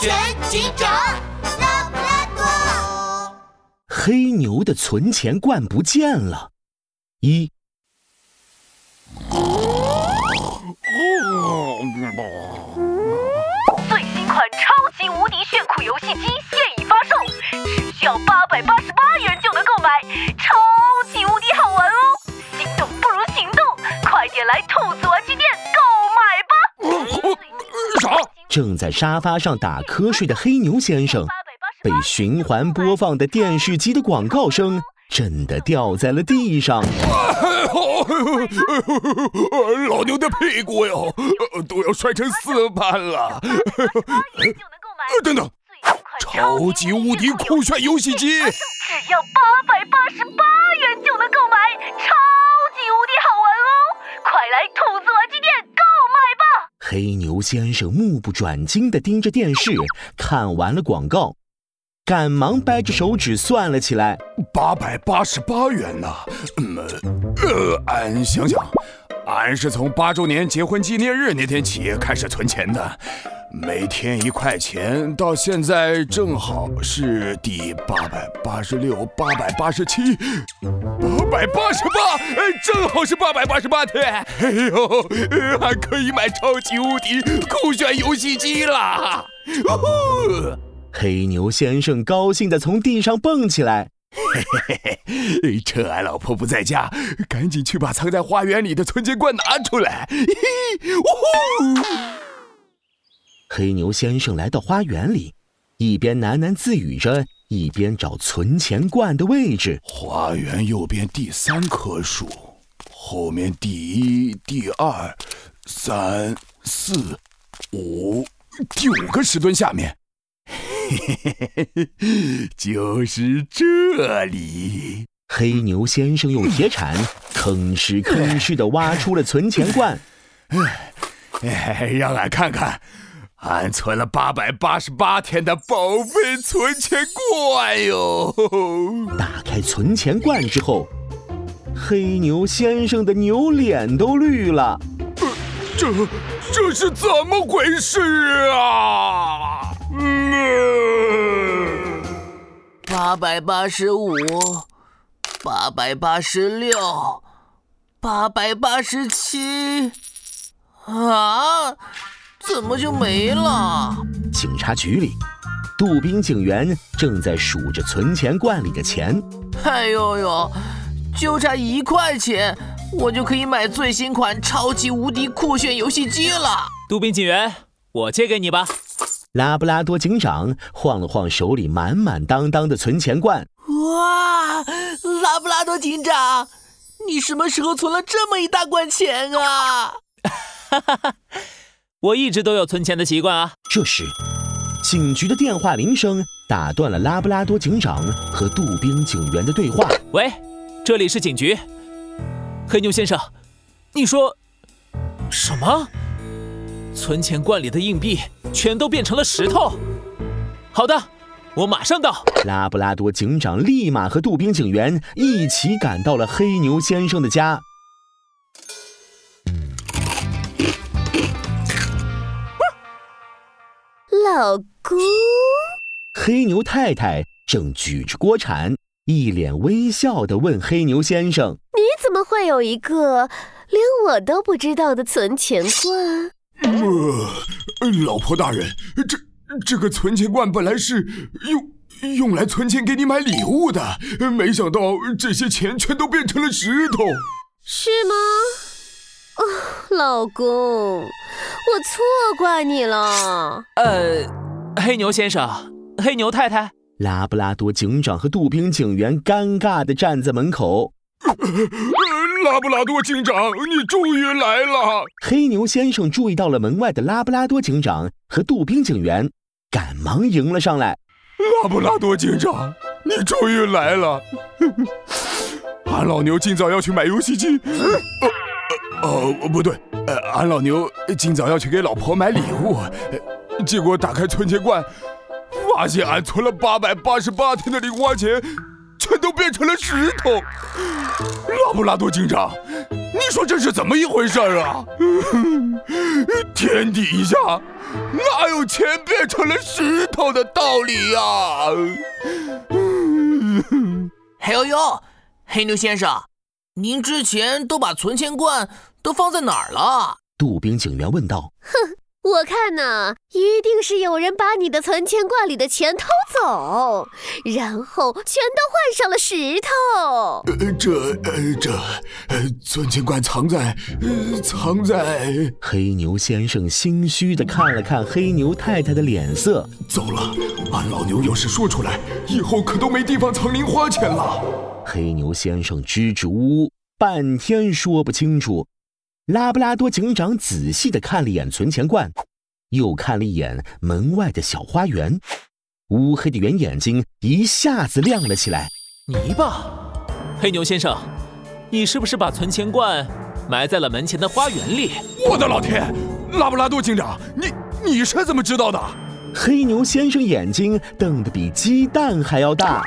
全警长拉布拉多。黑牛的存钱罐不见了。一，正在沙发上打瞌睡的黑牛先生，被循环播放的电视机的广告声震得掉在了地上。老牛的屁股哟，都要摔成四瓣了！等等，超级无敌酷炫游戏机，黑牛先生目不转睛地盯着电视，看完了广告。赶忙掰着手指算了起来，八百八十八元呢。嗯，呃，俺想想，俺是从八周年结婚纪念日那天起开始存钱的，每天一块钱，到现在正好是第八百八十六、八百八十七、八百八十八，哎，正好是八百八十八天。哎呦，还可以买超级无敌酷炫游戏机啦！呜呼！黑牛先生高兴地从地上蹦起来，嘿嘿嘿嘿！趁俺老婆不在家，赶紧去把藏在花园里的存钱罐拿出来。嘿嘿，呜呼！黑牛先生来到花园里，一边喃喃自语着，一边找存钱罐的位置。花园右边第三棵树，后面第一、第二、三、四、五，第五个石墩下面。就是这里。黑牛先生用铁铲 吭哧吭哧地挖出了存钱罐，哎，让俺看看，俺存了八百八十八天的宝贝存钱罐哟！打开存钱罐之后，黑牛先生的牛脸都绿了。这这是怎么回事啊？嗯，八百八十五，八百八十六，八百八十七，啊，怎么就没了？警察局里，杜宾警员正在数着存钱罐里的钱。哎呦呦，就差一块钱，我就可以买最新款超级无敌酷炫游戏机了。杜宾警员，我借给你吧。拉布拉多警长晃了晃手里满满当当的存钱罐。哇，拉布拉多警长，你什么时候存了这么一大罐钱啊？哈哈哈，我一直都有存钱的习惯啊。这时，警局的电话铃声打断了拉布拉多警长和杜宾警员的对话。喂，这里是警局。黑牛先生，你说什么？存钱罐里的硬币全都变成了石头。好的，我马上到。拉布拉多警长立马和杜宾警员一起赶到了黑牛先生的家。老公，黑牛太太正举着锅铲，一脸微笑地问黑牛先生：“你怎么会有一个连我都不知道的存钱罐？”呃，老婆大人，这这个存钱罐本来是用用来存钱给你买礼物的，没想到这些钱全都变成了石头。是吗？哦，老公，我错怪你了。呃，黑牛先生，黑牛太太，拉布拉多警长和杜宾警员尴尬地站在门口。拉布拉多警长，你终于来了！黑牛先生注意到了门外的拉布拉多警长和杜宾警员，赶忙迎了上来。拉布拉多警长，你终于来了！俺老牛今早要去买游戏机，呃，哦，不对，俺老牛今早要去给老婆买礼物，结果打开存钱罐，发现俺存了八百八十八天的零花钱。全都变成了石头，拉布拉多警长，你说这是怎么一回事啊？天底下哪有钱变成了石头的道理呀？嘿呦呦，黑牛先生，您之前都把存钱罐都放在哪儿了？杜宾警员问道。哼。我看呐，一定是有人把你的存钱罐里的钱偷走，然后全都换上了石头。呃，这呃这呃存钱罐藏在呃藏在……黑牛先生心虚的看了看黑牛太太的脸色，糟了，俺老牛要是说出来，以后可都没地方藏零花钱了。黑牛先生支支吾吾，半天说不清楚。拉布拉多警长仔细的看了一眼存钱罐，又看了一眼门外的小花园，乌黑的圆眼睛一下子亮了起来。泥巴，黑牛先生，你是不是把存钱罐埋在了门前的花园里？我的老天！拉布拉多警长，你你是怎么知道的？黑牛先生眼睛瞪得比鸡蛋还要大。